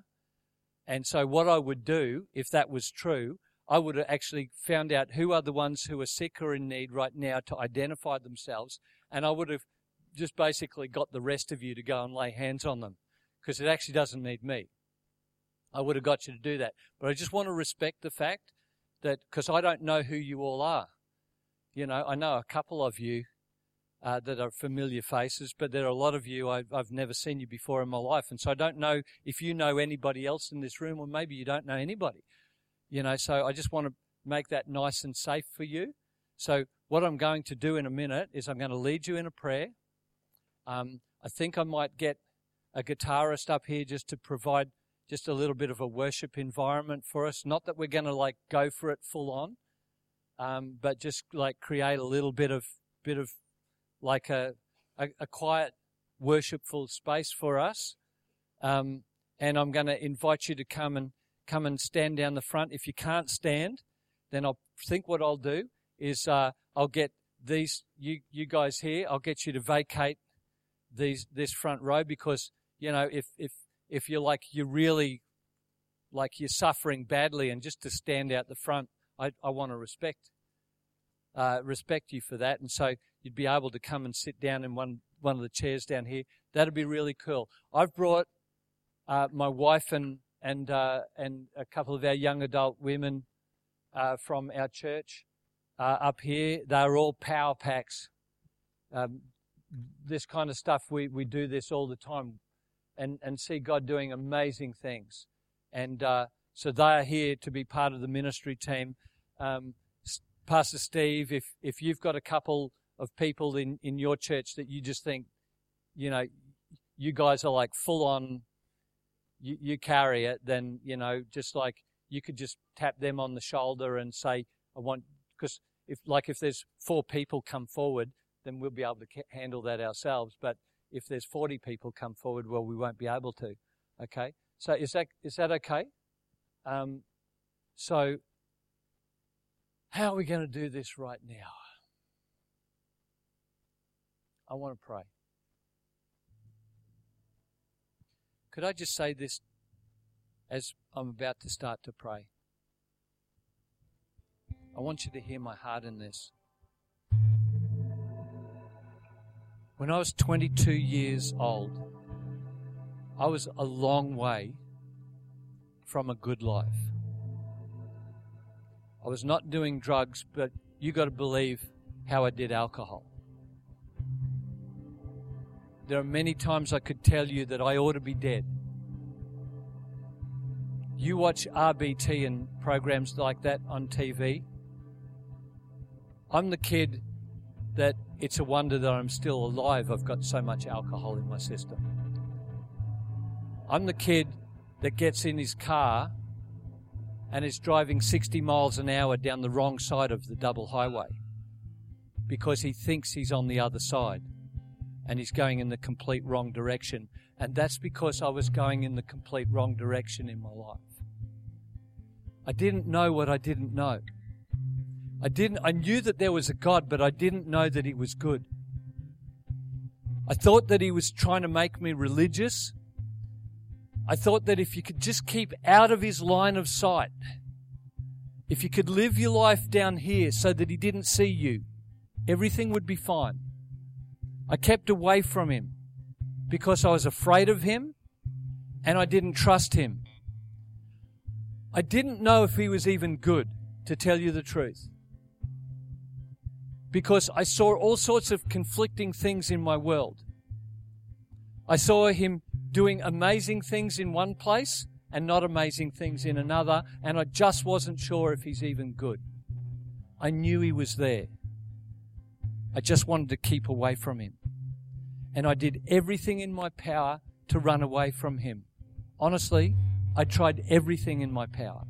And so what I would do, if that was true, I would have actually found out who are the ones who are sick or in need right now to identify themselves. And I would have just basically got the rest of you to go and lay hands on them because it actually doesn't need me. I would have got you to do that. But I just want to respect the fact that, because I don't know who you all are. You know, I know a couple of you uh, that are familiar faces, but there are a lot of you I've, I've never seen you before in my life. And so I don't know if you know anybody else in this room, or maybe you don't know anybody. You know, so I just want to make that nice and safe for you. So what I'm going to do in a minute is I'm going to lead you in a prayer. Um, I think I might get a guitarist up here just to provide just a little bit of a worship environment for us. Not that we're going to like go for it full on, um, but just like create a little bit of bit of like a, a, a quiet, worshipful space for us. Um, and I'm going to invite you to come and come and stand down the front. If you can't stand, then I'll think what I'll do is uh, I'll get these you you guys here. I'll get you to vacate these this front row because you know if if if you're like you're really like you're suffering badly and just to stand out the front, I I want to respect uh, respect you for that. And so you'd be able to come and sit down in one, one of the chairs down here. That'd be really cool. I've brought uh, my wife and, and, uh, and a couple of our young adult women uh, from our church uh, up here. They're all power packs. Um, this kind of stuff, we, we do this all the time and, and see God doing amazing things. And uh, so they are here to be part of the ministry team. Um, Pastor Steve, if, if you've got a couple of people in, in your church that you just think, you know, you guys are like full on, you, you carry it, then, you know, just like you could just tap them on the shoulder and say, I want, because if, like, if there's four people come forward, then we'll be able to handle that ourselves. But if there's 40 people come forward, well, we won't be able to. Okay? So is that, is that okay? Um, so how are we going to do this right now? I want to pray. Could I just say this as I'm about to start to pray? I want you to hear my heart in this. When I was 22 years old, I was a long way from a good life. I was not doing drugs, but you got to believe how I did alcohol. There are many times I could tell you that I ought to be dead. You watch RBT and programs like that on TV. I'm the kid that it's a wonder that I'm still alive. I've got so much alcohol in my system. I'm the kid that gets in his car and is driving 60 miles an hour down the wrong side of the double highway because he thinks he's on the other side and he's going in the complete wrong direction. And that's because I was going in the complete wrong direction in my life. I didn't know what I didn't know. I didn't I knew that there was a God, but I didn't know that he was good. I thought that he was trying to make me religious. I thought that if you could just keep out of his line of sight, if you could live your life down here so that he didn't see you, everything would be fine. I kept away from him because I was afraid of him and I didn't trust him. I didn't know if he was even good, to tell you the truth because I saw all sorts of conflicting things in my world. I saw him doing amazing things in one place and not amazing things in another, and I just wasn't sure if he's even good. I knew he was there. I just wanted to keep away from him. And I did everything in my power to run away from him. Honestly, I tried everything in my power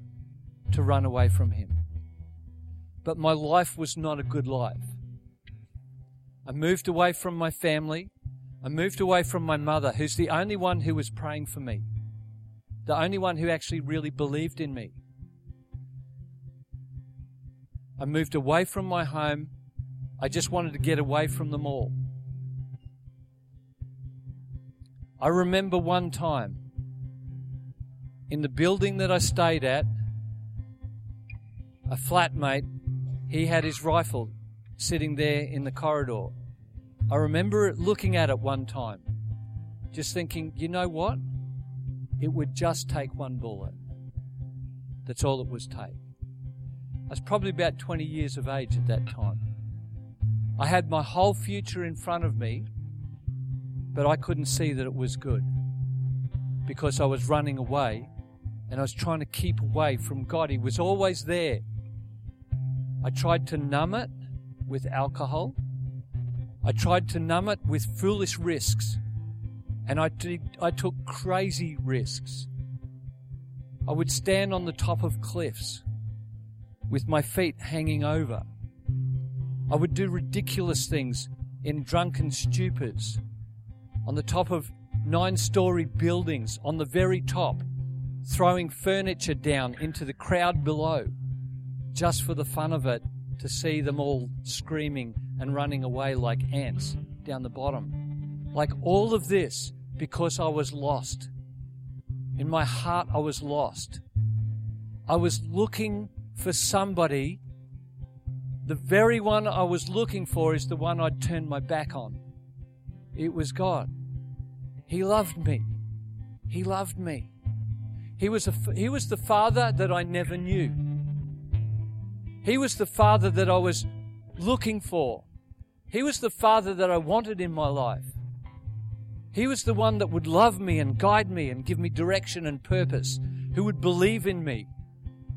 to run away from him. But my life was not a good life. I moved away from my family. I moved away from my mother, who's the only one who was praying for me, the only one who actually really believed in me. I moved away from my home. I just wanted to get away from them all. I remember one time in the building that I stayed at, a flatmate, he had his rifle sitting there in the corridor. I remember looking at it one time, just thinking, you know what? It would just take one bullet. That's all it was take. I was probably about 20 years of age at that time. I had my whole future in front of me, but I couldn't see that it was good because I was running away and I was trying to keep away from God. He was always there. I tried to numb it with alcohol. I tried to numb it with foolish risks. And I, did, I took crazy risks. I would stand on the top of cliffs with my feet hanging over. I would do ridiculous things in drunken stupors on the top of nine story buildings, on the very top, throwing furniture down into the crowd below just for the fun of it to see them all screaming and running away like ants down the bottom. Like all of this because I was lost. In my heart, I was lost. I was looking for somebody. The very one I was looking for is the one I'd turned my back on. It was God. He loved me. He loved me. He was, a, he was the father that I never knew. He was the father that I was looking for. He was the father that I wanted in my life. He was the one that would love me and guide me and give me direction and purpose, who would believe in me,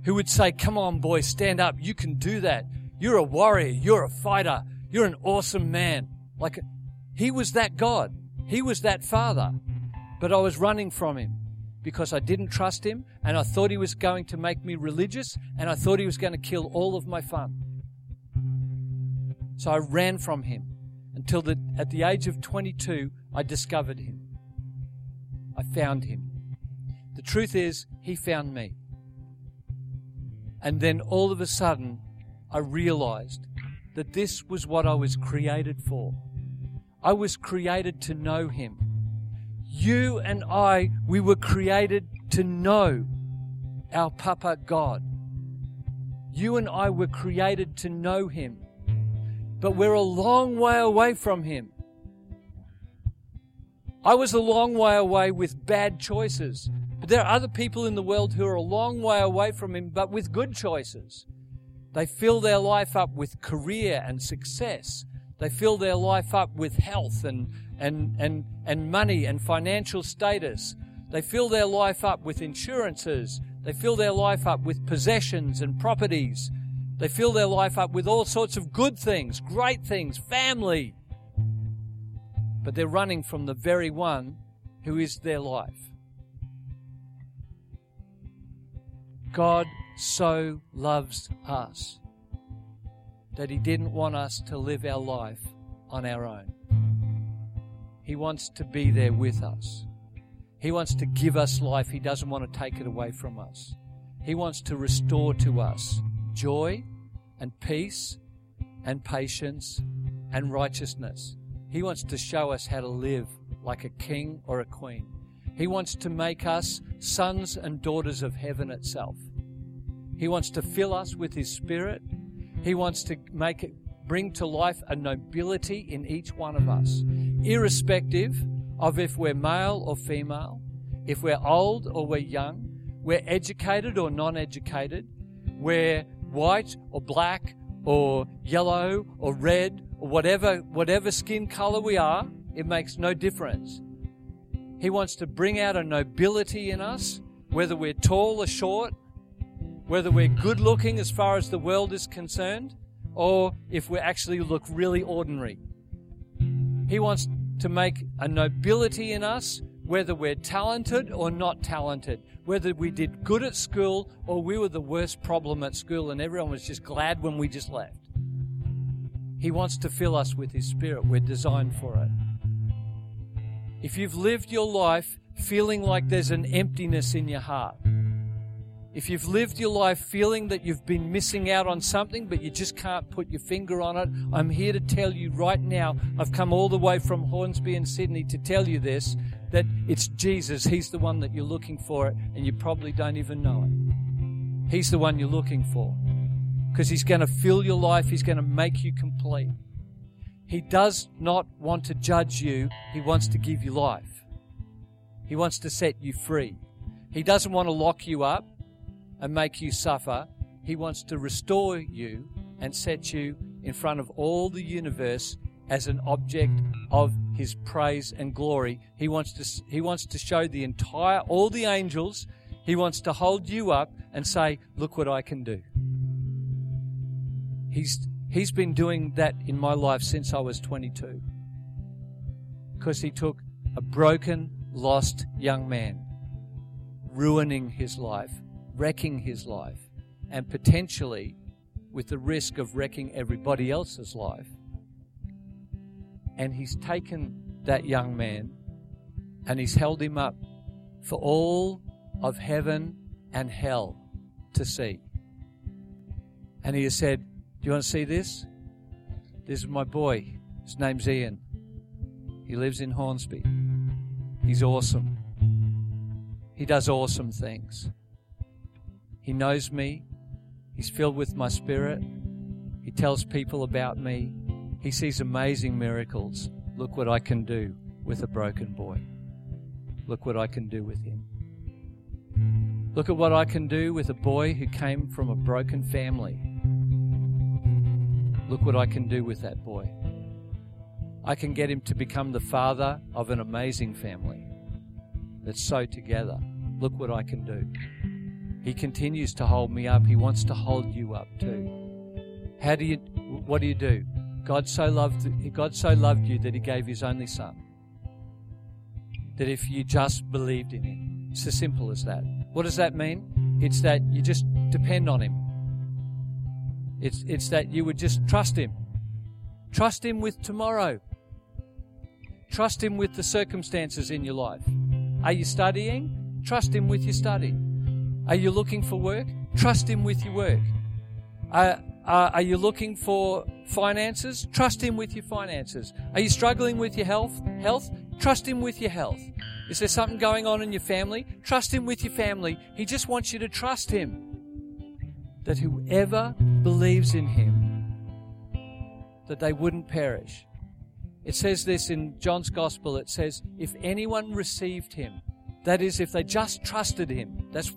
who would say, Come on, boy, stand up. You can do that. You're a warrior. You're a fighter. You're an awesome man. Like, he was that God. He was that father. But I was running from him because I didn't trust him and I thought he was going to make me religious and I thought he was going to kill all of my fun. So I ran from him until the, at the age of 22, I discovered him. I found him. The truth is, he found me. And then all of a sudden, I realized that this was what I was created for. I was created to know him. You and I, we were created to know our Papa God. You and I were created to know Him, but we're a long way away from Him. I was a long way away with bad choices, but there are other people in the world who are a long way away from Him, but with good choices. They fill their life up with career and success. They fill their life up with health and, and, and, and money and financial status. They fill their life up with insurances. They fill their life up with possessions and properties. They fill their life up with all sorts of good things, great things, family. But they're running from the very one who is their life. God so loves us that He didn't want us to live our life on our own. He wants to be there with us. He wants to give us life. He doesn't want to take it away from us. He wants to restore to us joy and peace and patience and righteousness. He wants to show us how to live like a king or a queen. He wants to make us sons and daughters of heaven itself. He wants to fill us with His Spirit. He wants to make it, bring to life a nobility in each one of us, irrespective of if we're male or female, if we're old or we're young, we're educated or non educated, we're white or black or yellow or red or whatever, whatever skin color we are, it makes no difference. He wants to bring out a nobility in us, whether we're tall or short, whether we're good looking as far as the world is concerned, or if we actually look really ordinary. He wants to make a nobility in us, whether we're talented or not talented, whether we did good at school or we were the worst problem at school and everyone was just glad when we just left. He wants to fill us with His Spirit. We're designed for it. If you've lived your life feeling like there's an emptiness in your heart, if you've lived your life feeling that you've been missing out on something, but you just can't put your finger on it, I'm here to tell you right now. I've come all the way from Hornsby in Sydney to tell you this that it's Jesus. He's the one that you're looking for, and you probably don't even know it. He's the one you're looking for because He's going to fill your life, He's going to make you complete. He does not want to judge you, He wants to give you life. He wants to set you free. He doesn't want to lock you up and make you suffer. He wants to restore you and set you in front of all the universe as an object of his praise and glory. He wants to he wants to show the entire all the angels, he wants to hold you up and say, "Look what I can do." He's he's been doing that in my life since I was 22. Because he took a broken, lost young man, ruining his life wrecking his life and potentially with the risk of wrecking everybody else's life. And he's taken that young man and he's held him up for all of heaven and hell to see. And he has said, Do you want to see this? This is my boy. His name's Ian. He lives in Hornsby. He's awesome. He does awesome things. He knows me. He's filled with my spirit. He tells people about me. He sees amazing miracles. Look what I can do with a broken boy. Look what I can do with him. Look at what I can do with a boy who came from a broken family. Look what I can do with that boy. I can get him to become the father of an amazing family that's so together. Look what I can do. He continues to hold me up. He wants to hold you up too. How do you what do you do? God so loved God so loved you that he gave his only son. That if you just believed in him. It's as simple as that. What does that mean? It's that you just depend on him. It's it's that you would just trust him. Trust him with tomorrow. Trust him with the circumstances in your life. Are you studying? Trust him with your study. Are you looking for work? Trust Him with your work. Uh, uh, are you looking for finances? Trust Him with your finances. Are you struggling with your health? Health? Trust Him with your health. Is there something going on in your family? Trust Him with your family. He just wants you to trust Him. That whoever believes in Him, that they wouldn't perish. It says this in John's Gospel. It says, if anyone received Him, that is, if they just trusted Him, that's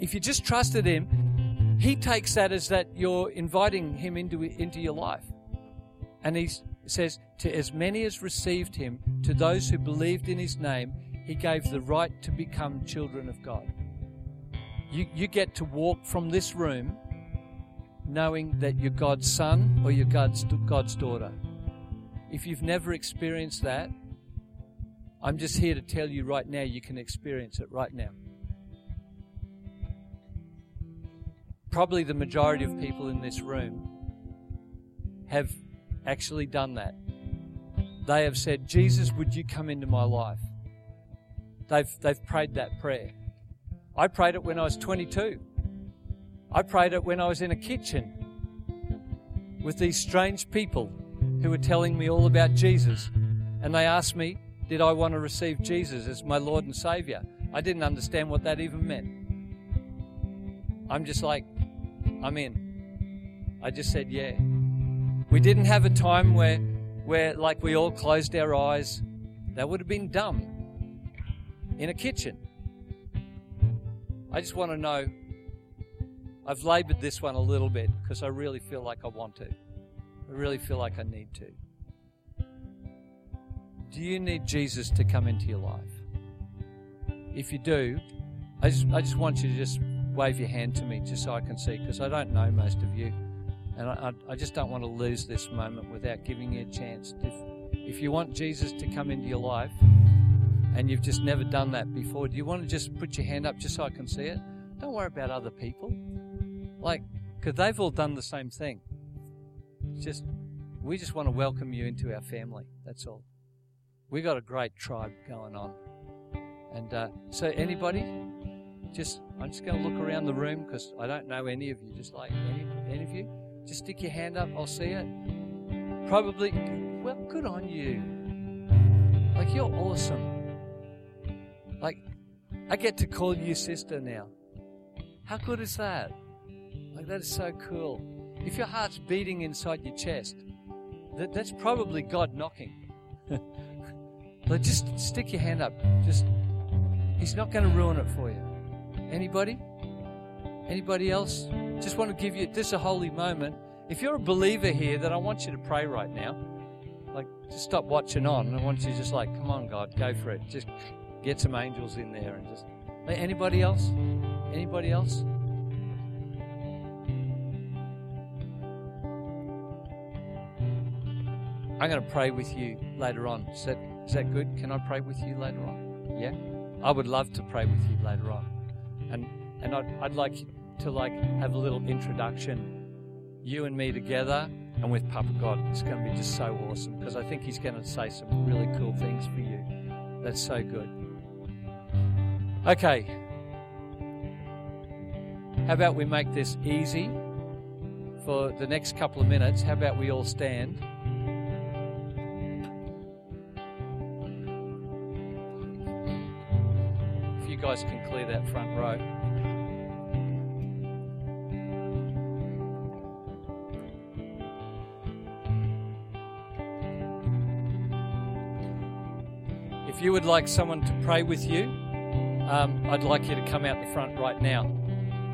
if you just trusted Him, He takes that as that you're inviting Him into, into your life. And he says, To as many as received him, to those who believed in his name, he gave the right to become children of God. You, you get to walk from this room knowing that you're God's son or you're God's, God's daughter. If you've never experienced that, I'm just here to tell you right now you can experience it right now. Probably the majority of people in this room have actually done that. They have said, Jesus, would you come into my life? They've, they've prayed that prayer. I prayed it when I was 22. I prayed it when I was in a kitchen with these strange people who were telling me all about Jesus. And they asked me, Did I want to receive Jesus as my Lord and Savior? I didn't understand what that even meant. I'm just like, I'm in. I just said, Yeah. We didn't have a time where, where like, we all closed our eyes. That would have been dumb in a kitchen. I just want to know. I've labored this one a little bit because I really feel like I want to. I really feel like I need to. Do you need Jesus to come into your life? If you do, I just, I just want you to just wave your hand to me just so I can see because I don't know most of you. And I, I, just don't want to lose this moment without giving you a chance. If, if you want Jesus to come into your life, and you've just never done that before, do you want to just put your hand up just so I can see it? Don't worry about other people. Like, because they've all done the same thing. It's just, we just want to welcome you into our family. That's all. We've got a great tribe going on. And uh, so, anybody, just, I'm just going to look around the room because I don't know any of you. Just like any, any of you, just stick your hand up. I'll see it. Probably, well, good on you. Like, you're awesome. Like, I get to call you sister now. How good is that? Like, that is so cool. If your heart's beating inside your chest, that, that's probably God knocking. but just stick your hand up. Just, He's not going to ruin it for you. Anybody? Anybody else? Just want to give you this a holy moment. If you're a believer here, then I want you to pray right now. Like, just stop watching on. I want you to just like, come on, God, go for it. Just get some angels in there and just. Anybody else? Anybody else? I'm going to pray with you later on. Is that, is that good? Can I pray with you later on? Yeah? I would love to pray with you later on. And, and I'd, I'd like to like have a little introduction, you and me together and with Papa God. It's going to be just so awesome because I think he's going to say some really cool things for you. That's so good. Okay. How about we make this easy for the next couple of minutes? How about we all stand? Guys can clear that front row. If you would like someone to pray with you, um, I'd like you to come out the front right now.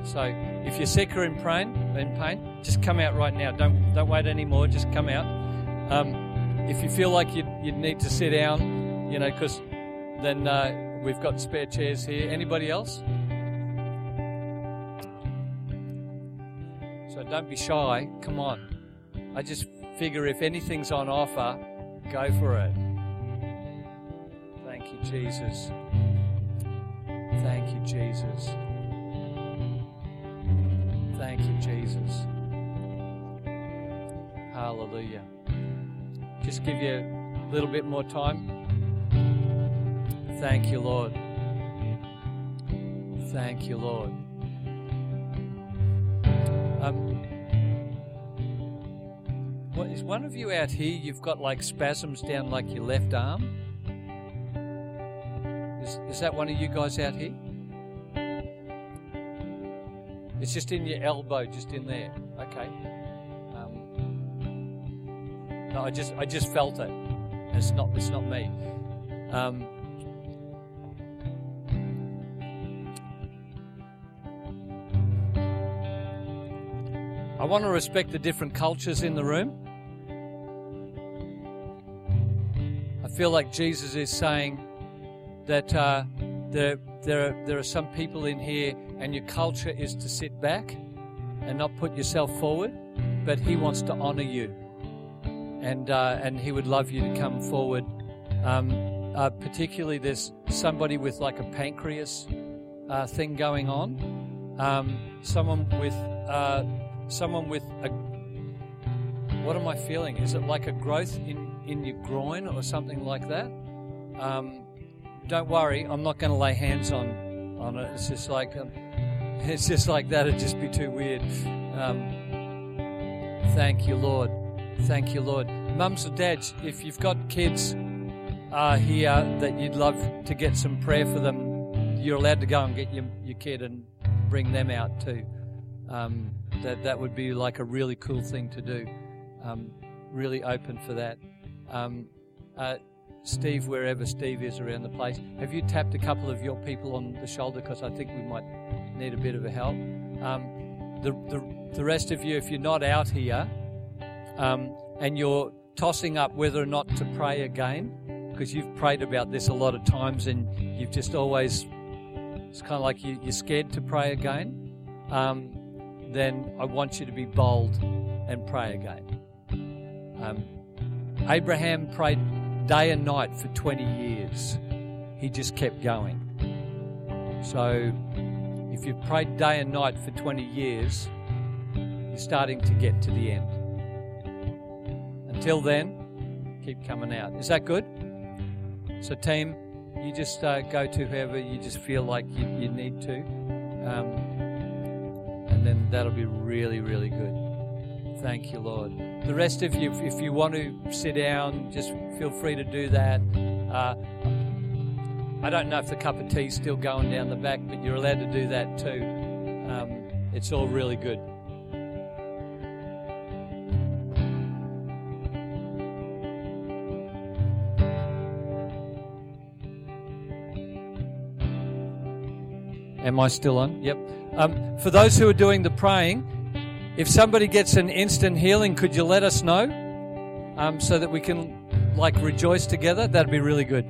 So if you're sick or in pain, in pain, just come out right now. Don't don't wait anymore. Just come out. Um, if you feel like you you need to sit down, you know, because then uh, we've got spare chairs here. Anybody else? So don't be shy. Come on. I just figure if anything's on offer, go for it. Thank you, Jesus. Thank you, Jesus. Thank you, Jesus. Hallelujah. Just give you a little bit more time. Thank you, Lord. Thank you, Lord. Um, what, is one of you out here? You've got like spasms down like your left arm. Is, is that one of you guys out here? It's just in your elbow, just in there. Okay. Um, no, I just I just felt it. It's not it's not me. Um, I want to respect the different cultures in the room. I feel like Jesus is saying that uh, there, there, are, there are some people in here and your culture is to sit back and not put yourself forward, but He wants to honor you. And, uh, and He would love you to come forward. Um, uh, particularly, there's somebody with like a pancreas uh, thing going on. Um, someone with uh, someone with a what am I feeling? Is it like a growth in, in your groin or something like that? Um, don't worry, I'm not going to lay hands on on it. It's just like um, it's just like that. It'd just be too weird. Um, thank you, Lord. Thank you, Lord. Mums or dads, if you've got kids uh, here that you'd love to get some prayer for them, you're allowed to go and get your, your kid and bring them out too. Um, that that would be like a really cool thing to do. Um, really open for that. Um, uh, Steve, wherever Steve is around the place, have you tapped a couple of your people on the shoulder? Because I think we might need a bit of a help. Um, the, the, the rest of you, if you're not out here um, and you're tossing up whether or not to pray again, because you've prayed about this a lot of times and you've just always, it's kind of like you, are scared to pray again, um, then I want you to be bold and pray again. Um, Abraham prayed day and night for 20 years. He just kept going. So, if you've prayed day and night for 20 years, you're starting to get to the end. Until then, keep coming out. Is that good? So, team, you just uh, go to whoever you just feel like you, you need to. Um, then that'll be really, really good. Thank you, Lord. The rest of you, if you want to sit down, just feel free to do that. Uh, I don't know if the cup of tea's still going down the back, but you're allowed to do that too. Um, it's all really good. Am I still on? Yep. Um, for those who are doing the praying, if somebody gets an instant healing, could you let us know um, so that we can like rejoice together? That'd be really good.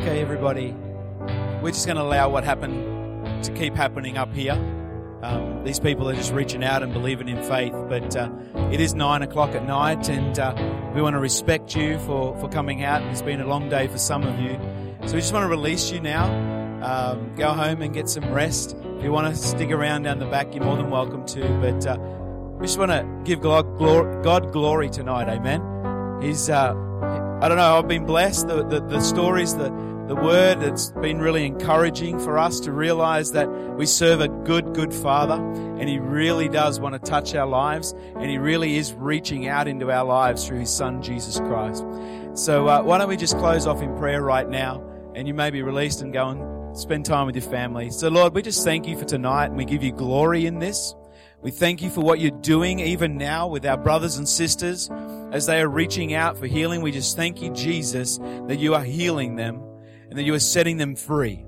Okay, everybody, we're just going to allow what happened to keep happening up here. Um, these people are just reaching out and believing in faith, but uh, it is nine o'clock at night, and uh, we want to respect you for, for coming out. It's been a long day for some of you, so we just want to release you now. Um, go home and get some rest. If you want to stick around down the back, you're more than welcome to. But uh, we just want to give God glory, God glory tonight. Amen. He's uh, I don't know, I've been blessed. The, the, the stories, the, the word, it's been really encouraging for us to realize that we serve a good, good Father and He really does want to touch our lives and He really is reaching out into our lives through His Son, Jesus Christ. So uh, why don't we just close off in prayer right now and you may be released and go and spend time with your family. So Lord, we just thank you for tonight and we give you glory in this. We thank you for what you're doing even now with our brothers and sisters as they are reaching out for healing. We just thank you, Jesus, that you are healing them and that you are setting them free.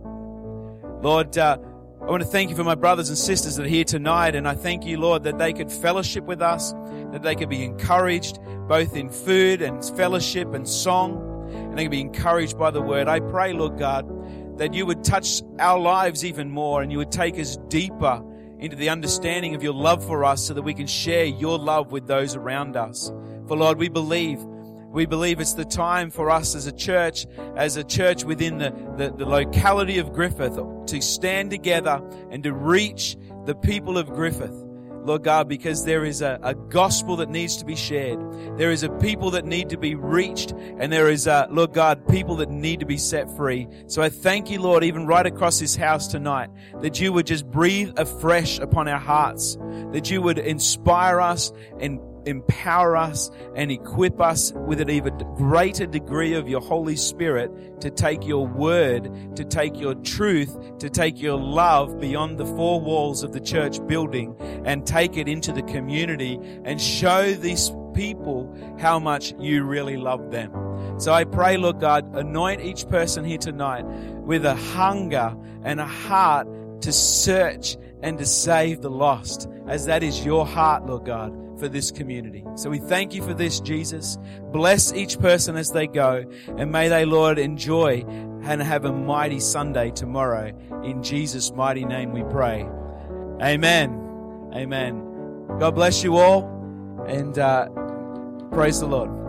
Lord, uh, I want to thank you for my brothers and sisters that are here tonight, and I thank you, Lord, that they could fellowship with us, that they could be encouraged both in food and fellowship and song, and they could be encouraged by the word. I pray, Lord God, that you would touch our lives even more and you would take us deeper into the understanding of your love for us so that we can share your love with those around us. For Lord, we believe we believe it's the time for us as a church, as a church within the, the, the, locality of Griffith, to stand together and to reach the people of Griffith. Lord God, because there is a, a gospel that needs to be shared. There is a people that need to be reached. And there is, a, Lord God, people that need to be set free. So I thank you, Lord, even right across this house tonight, that you would just breathe afresh upon our hearts, that you would inspire us and empower us and equip us with an even greater degree of your Holy Spirit to take your word, to take your truth, to take your love beyond the four walls of the church building and take it into the community and show these people how much you really love them. So I pray, Lord God, anoint each person here tonight with a hunger and a heart to search and to save the lost, as that is your heart, Lord God for this community. So we thank you for this, Jesus. Bless each person as they go, and may they, Lord, enjoy and have a mighty Sunday tomorrow. In Jesus' mighty name we pray. Amen. Amen. God bless you all, and uh, praise the Lord.